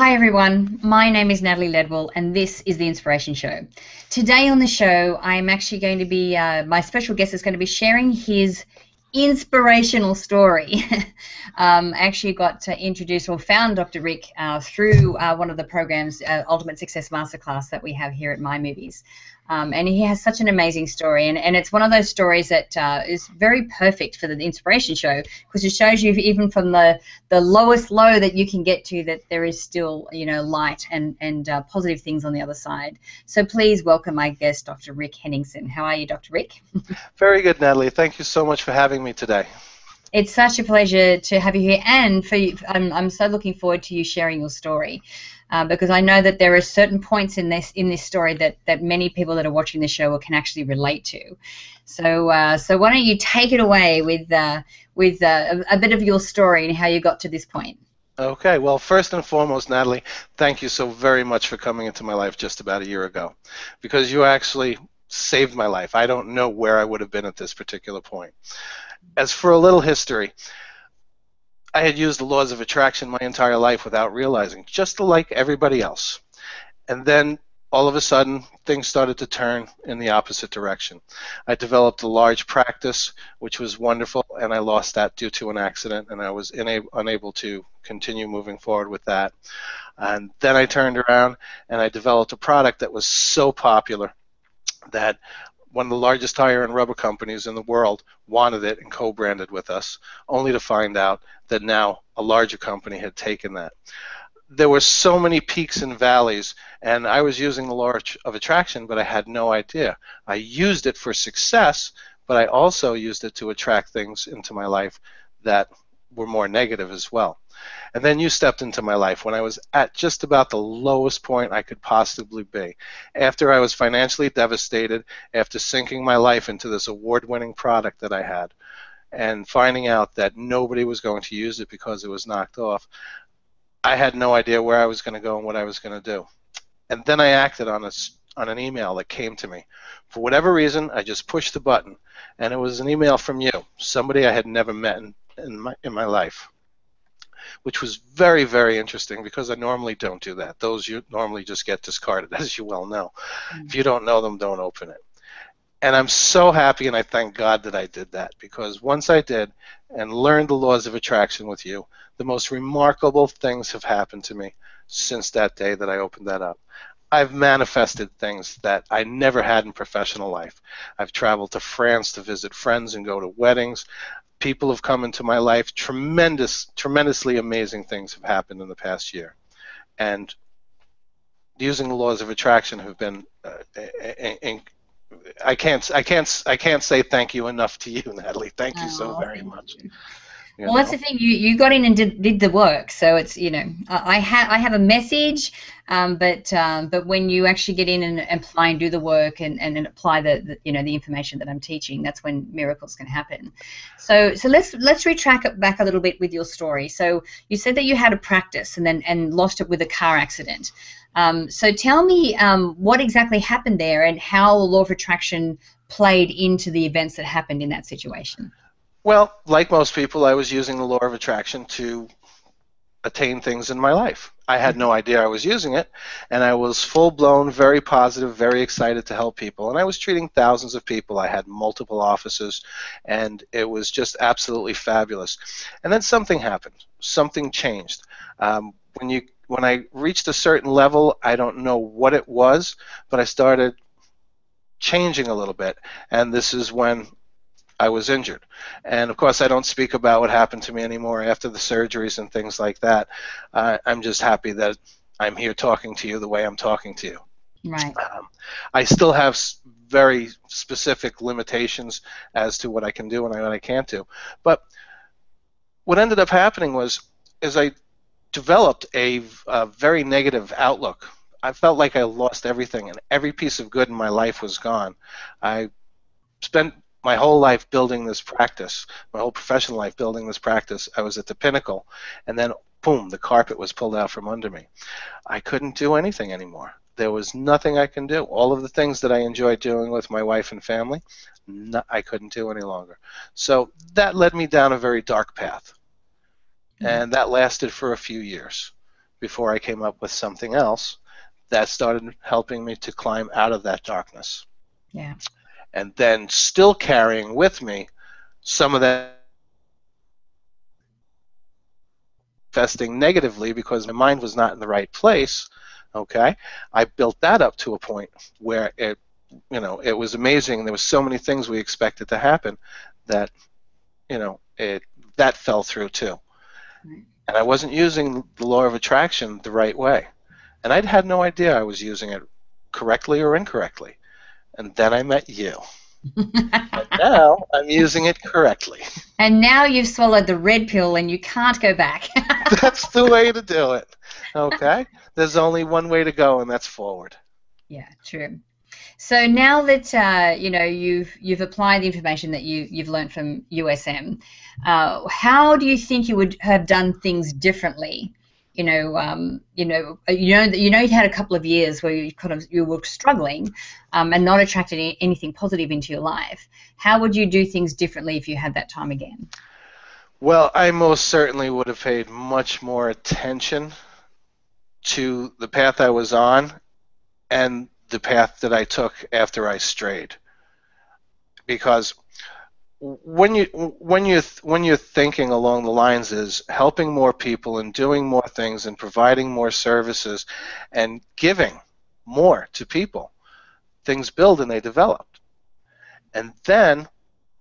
Hi, everyone. My name is Natalie Ledwell, and this is The Inspiration Show. Today on the show, I'm actually going to be, uh, my special guest is going to be sharing his inspirational story. um, I actually got to introduce or found Dr. Rick uh, through uh, one of the programs, uh, Ultimate Success Masterclass, that we have here at Mind Movies. Um, and he has such an amazing story, and, and it's one of those stories that uh, is very perfect for the inspiration show because it shows you even from the, the lowest low that you can get to that there is still you know light and and uh, positive things on the other side. So please welcome my guest, Dr. Rick Henningsen. How are you, Dr. Rick? very good, Natalie. Thank you so much for having me today. It's such a pleasure to have you here, and for you, I'm, I'm so looking forward to you sharing your story uh, because I know that there are certain points in this in this story that that many people that are watching the show can actually relate to. So uh, so why don't you take it away with uh, with uh, a bit of your story and how you got to this point. Okay, well, first and foremost, Natalie, thank you so very much for coming into my life just about a year ago because you actually saved my life. I don't know where I would have been at this particular point. As for a little history, I had used the laws of attraction my entire life without realizing, just like everybody else. And then all of a sudden, things started to turn in the opposite direction. I developed a large practice, which was wonderful, and I lost that due to an accident, and I was unable to continue moving forward with that. And then I turned around and I developed a product that was so popular that one of the largest tire and rubber companies in the world wanted it and co-branded with us, only to find out that now a larger company had taken that. There were so many peaks and valleys, and I was using the law of attraction, but I had no idea. I used it for success, but I also used it to attract things into my life that were more negative as well. And then you stepped into my life when I was at just about the lowest point I could possibly be. After I was financially devastated, after sinking my life into this award winning product that I had, and finding out that nobody was going to use it because it was knocked off, I had no idea where I was going to go and what I was going to do. And then I acted on a, on an email that came to me. For whatever reason, I just pushed the button, and it was an email from you, somebody I had never met in, in my in my life which was very, very interesting because I normally don't do that. Those you normally just get discarded, as you well know. Mm-hmm. If you don't know them, don't open it. And I'm so happy and I thank God that I did that because once I did and learned the laws of attraction with you, the most remarkable things have happened to me since that day that I opened that up. I've manifested things that I never had in professional life. I've traveled to France to visit friends and go to weddings people have come into my life. Tremendous, tremendously amazing things have happened in the past year, and using the laws of attraction have been. Uh, I can't, I can't, I can't say thank you enough to you, Natalie. Thank you so very much. You well, that's the thing. You you got in and did, did the work, so it's you know I have I have a message, um, but um, but when you actually get in and apply and do the work and, and, and apply the, the, you know the information that I'm teaching, that's when miracles can happen. So so let's let's retrack it back a little bit with your story. So you said that you had a practice and then and lost it with a car accident. Um, so tell me um, what exactly happened there and how law of attraction played into the events that happened in that situation. Well, like most people, I was using the law of attraction to attain things in my life. I had no idea I was using it, and I was full blown, very positive, very excited to help people. And I was treating thousands of people. I had multiple offices, and it was just absolutely fabulous. And then something happened. Something changed. Um, when you when I reached a certain level, I don't know what it was, but I started changing a little bit. And this is when I was injured. And of course, I don't speak about what happened to me anymore after the surgeries and things like that. Uh, I'm just happy that I'm here talking to you the way I'm talking to you. Right. Um, I still have very specific limitations as to what I can do and what I can't do. But what ended up happening was, as I developed a, a very negative outlook I felt like I lost everything and every piece of good in my life was gone. I spent my whole life building this practice, my whole professional life building this practice, I was at the pinnacle, and then boom, the carpet was pulled out from under me. I couldn't do anything anymore. There was nothing I can do. All of the things that I enjoyed doing with my wife and family, no, I couldn't do any longer. So that led me down a very dark path, mm-hmm. and that lasted for a few years before I came up with something else that started helping me to climb out of that darkness. Yeah. And then still carrying with me some of that manifesting negatively because my mind was not in the right place. Okay, I built that up to a point where it, you know, it was amazing. There was so many things we expected to happen that, you know, it that fell through too. And I wasn't using the law of attraction the right way, and I'd had no idea I was using it correctly or incorrectly. And then I met you. and now I'm using it correctly. And now you've swallowed the red pill and you can't go back. that's the way to do it. Okay? There's only one way to go, and that's forward. Yeah, true. So now that uh, you know you've you've applied the information that you you've learned from USM, uh, how do you think you would have done things differently you know, um, you know, uh, you know, you know, you had a couple of years where you kind of you were struggling um, and not attracting anything positive into your life. How would you do things differently if you had that time again? Well, I most certainly would have paid much more attention to the path I was on and the path that I took after I strayed, because when you when you when you're thinking along the lines is helping more people and doing more things and providing more services and giving more to people things build and they develop. And then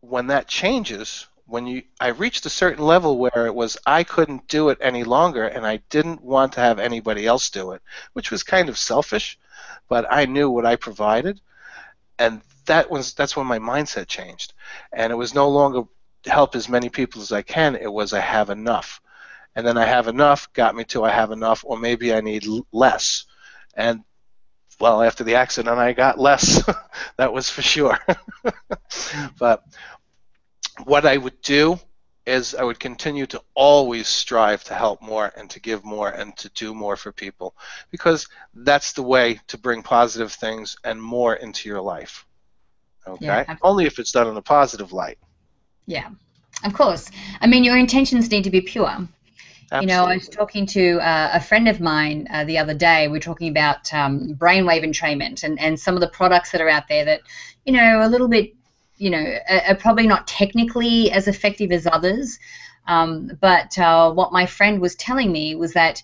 when that changes when you I reached a certain level where it was I couldn't do it any longer and I didn't want to have anybody else do it which was kind of selfish but I knew what I provided and that was that's when my mindset changed, and it was no longer help as many people as I can. It was I have enough, and then I have enough got me to I have enough, or maybe I need less, and well, after the accident, I got less. that was for sure. but what I would do is I would continue to always strive to help more and to give more and to do more for people because that's the way to bring positive things and more into your life. Okay? Yeah, Only if it's done in a positive light. Yeah, of course. I mean, your intentions need to be pure. Absolutely. You know, I was talking to uh, a friend of mine uh, the other day. We are talking about um, brainwave entrainment and, and some of the products that are out there that, you know, a little bit you know, are, probably not technically as effective as others. Um, but uh, what my friend was telling me was that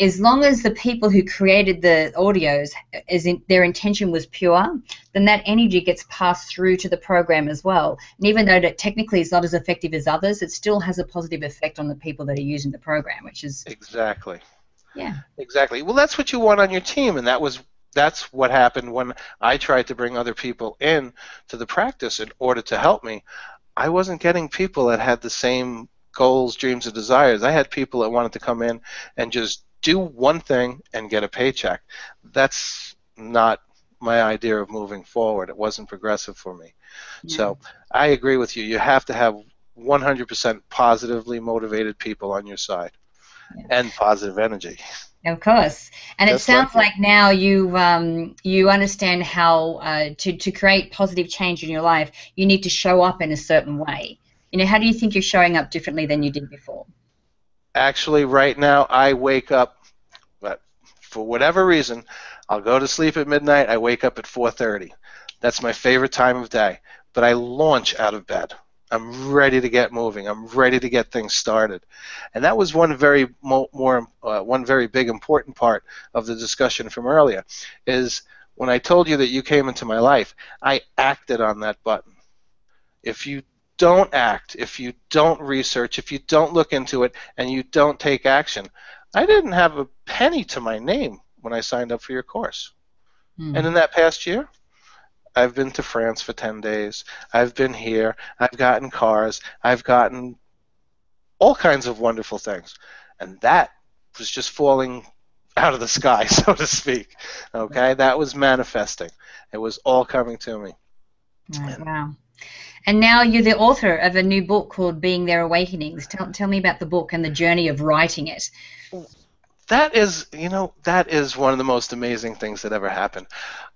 as long as the people who created the audios, as in, their intention was pure, then that energy gets passed through to the program as well. And even though that technically is not as effective as others, it still has a positive effect on the people that are using the program, which is exactly. Yeah. Exactly. Well, that's what you want on your team, and that was that's what happened when I tried to bring other people in to the practice in order to help me. I wasn't getting people that had the same goals, dreams, and desires. I had people that wanted to come in and just do one thing and get a paycheck. That's not my idea of moving forward. It wasn't progressive for me. Yeah. So I agree with you. You have to have 100% positively motivated people on your side yeah. and positive energy. Of course, and it sounds like, like now you um, you understand how uh, to to create positive change in your life. You need to show up in a certain way. You know, how do you think you're showing up differently than you did before? Actually, right now I wake up, but for whatever reason, I'll go to sleep at midnight. I wake up at 4:30. That's my favorite time of day. But I launch out of bed. I'm ready to get moving. I'm ready to get things started. And that was one very mo- more uh, one very big important part of the discussion from earlier is when I told you that you came into my life, I acted on that button. If you don't act, if you don't research, if you don't look into it and you don't take action, I didn't have a penny to my name when I signed up for your course. Mm. And in that past year, I've been to France for 10 days. I've been here. I've gotten cars. I've gotten all kinds of wonderful things. And that was just falling out of the sky, so to speak. Okay? That was manifesting. It was all coming to me. Oh, right, wow. And now you're the author of a new book called Being There Awakenings. Tell, tell me about the book and the journey of writing it that is, you know, that is one of the most amazing things that ever happened.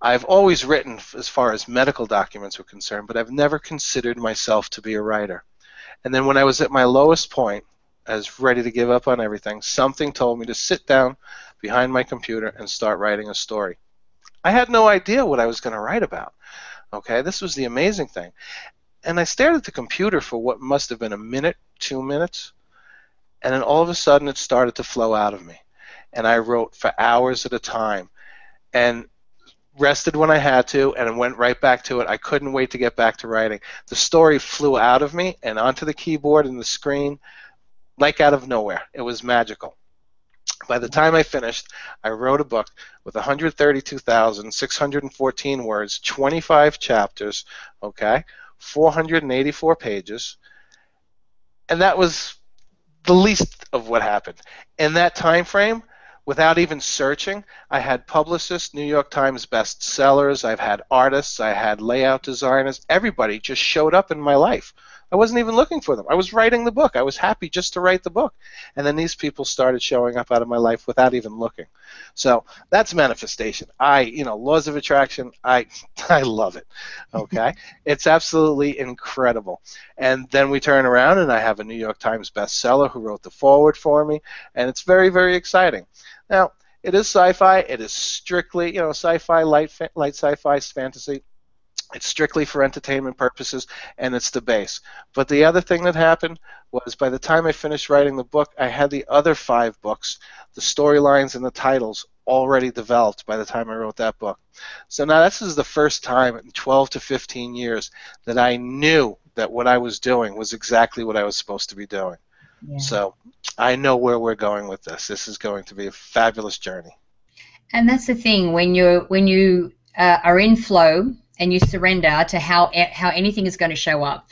I've always written as far as medical documents were concerned, but I've never considered myself to be a writer. And then when I was at my lowest point, as ready to give up on everything, something told me to sit down behind my computer and start writing a story. I had no idea what I was going to write about. Okay, this was the amazing thing. And I stared at the computer for what must have been a minute, two minutes, and then all of a sudden it started to flow out of me. And I wrote for hours at a time and rested when I had to and went right back to it. I couldn't wait to get back to writing. The story flew out of me and onto the keyboard and the screen like out of nowhere. It was magical. By the time I finished, I wrote a book with 132,614 words, 25 chapters, okay, 484 pages, and that was the least of what happened. In that time frame, without even searching, I had publicists, New York Times bestsellers, I've had artists, I had layout designers, everybody just showed up in my life. I wasn't even looking for them. I was writing the book. I was happy just to write the book. And then these people started showing up out of my life without even looking. So that's manifestation. I, you know, laws of attraction, I I love it. Okay? it's absolutely incredible. And then we turn around and I have a New York Times bestseller who wrote the foreword for me, and it's very very exciting. Now, it is sci-fi. It is strictly, you know, sci-fi, light, light sci-fi, fantasy. It's strictly for entertainment purposes, and it's the base. But the other thing that happened was by the time I finished writing the book, I had the other five books, the storylines and the titles, already developed by the time I wrote that book. So now this is the first time in 12 to 15 years that I knew that what I was doing was exactly what I was supposed to be doing. Yeah. So I know where we're going with this. This is going to be a fabulous journey. And that's the thing when you when you uh, are in flow and you surrender to how how anything is going to show up.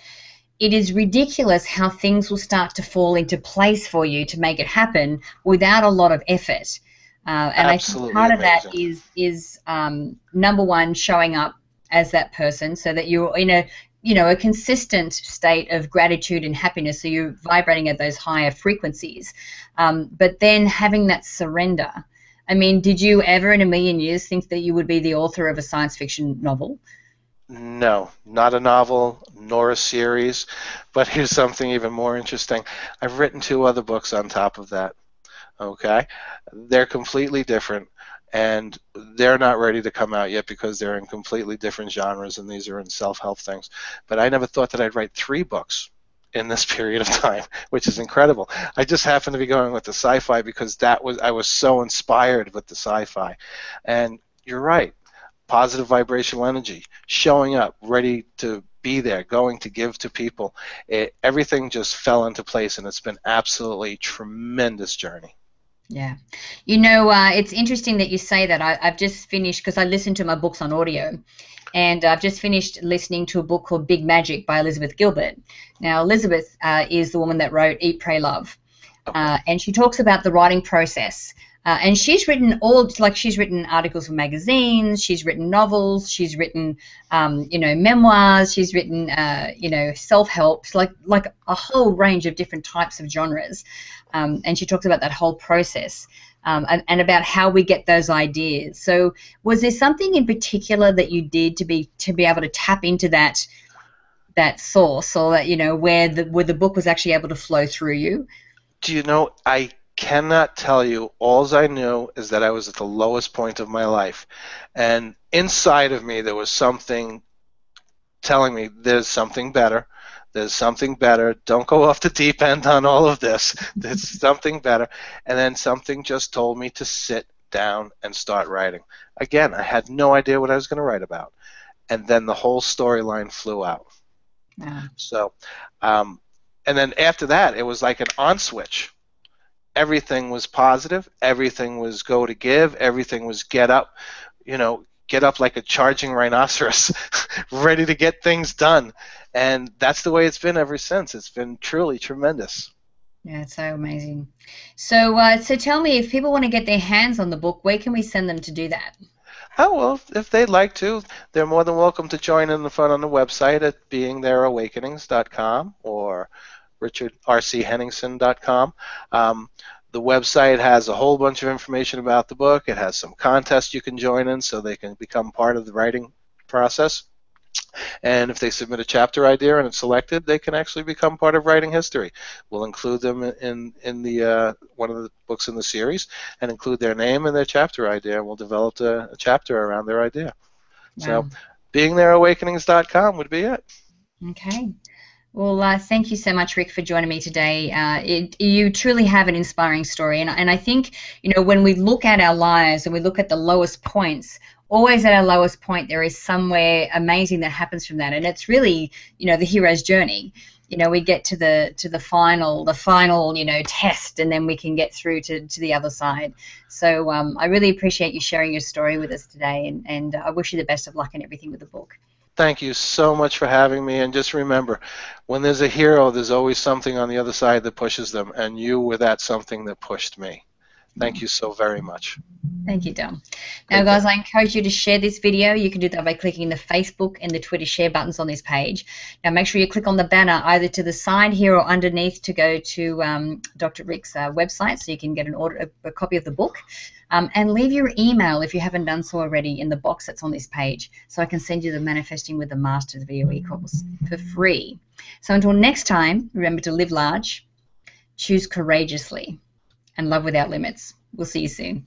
It is ridiculous how things will start to fall into place for you to make it happen without a lot of effort. Uh, and Absolutely I think part amazing. of that is is um, number one showing up as that person so that you're in a you know a consistent state of gratitude and happiness so you're vibrating at those higher frequencies. Um, but then having that surrender I mean, did you ever in a million years think that you would be the author of a science fiction novel? No, not a novel, nor a series. But here's something even more interesting. I've written two other books on top of that. Okay? They're completely different, and they're not ready to come out yet because they're in completely different genres, and these are in self help things. But I never thought that I'd write three books in this period of time, which is incredible. I just happened to be going with the sci-fi because that was I was so inspired with the sci-fi. And you're right. Positive vibrational energy, showing up, ready to be there, going to give to people. It, everything just fell into place, and it's been absolutely tremendous journey. Yeah. You know, uh, it's interesting that you say that. I, have just finished, because I listen to my books on audio, and I've just finished listening to a book called Big Magic by Elizabeth Gilbert. Now, Elizabeth uh, is the woman that wrote Eat, Pray, Love, uh, and she talks about the writing process. Uh, and she's written all like she's written articles for magazines, she's written novels, she's written um, you know memoirs, she's written uh, you know self-help, like like a whole range of different types of genres. Um, and she talks about that whole process um, and, and, about how we get those ideas. So, was there something in particular that you did to be to be able to tap into that that source, or that you know where the where the book was actually able to flow through you? Do you know I cannot tell you. All I knew is that I was at the lowest point of my life, and inside of me there was something telling me there's something better there's something better. Don't go off the deep end on all of this. There's something better. And then something just told me to sit down and start writing. Again, I had no idea what I was going to write about. And then the whole storyline flew out. Yeah. So, um, and then after that, it was like an on switch. Everything was positive. Everything was go to give. Everything was get up. You know, get up like a charging rhinoceros, ready to get things done. And that's the way it's been ever since. It's been truly tremendous. Yeah, it's so amazing. So, uh, so tell me, if people want to get their hands on the book, where can we send them to do that? Oh well, if they'd like to, they're more than welcome to join in the fun on the website at beingthereawakenings.com or richardrchenningsen.com. Um, the website has a whole bunch of information about the book. It has some contests you can join in so they can become part of the writing process. And if they submit a chapter idea and it's selected, they can actually become part of writing history. We'll include them in in the uh, one of the books in the series and include their name and their chapter idea, and we'll develop a, a chapter around their idea. Wow. So, being there would be it. Okay. Well, uh, thank you so much, Rick, for joining me today. Uh, it, you truly have an inspiring story, and, and I think you know when we look at our lives and we look at the lowest points, always at our lowest point there is somewhere amazing that happens from that and it's really you know the hero's journey. You know we get to the to the final the final you know test and then we can get through to, to the other side. So um, i really appreciate you sharing your story with us today and, and i wish you the best of luck and everything with the book thank you so much for having me. And just remember when there's a hero there's always something on the other side that pushes them. And you were that something that pushed me Thank you so very much. Thank you, Dom. Now, guys, I encourage you to share this video. You can do that by clicking the Facebook and the Twitter share buttons on this page. Now, make sure you click on the banner either to the side here or underneath to go to um, Dr. Rick's uh, website so you can get an order, a, a copy of the book. Um, and leave your email if you haven't done so already in the box that's on this page so I can send you the Manifesting with the Masters VOE course for free. So until next time, remember to live large, choose courageously and love without limits. We'll see you soon.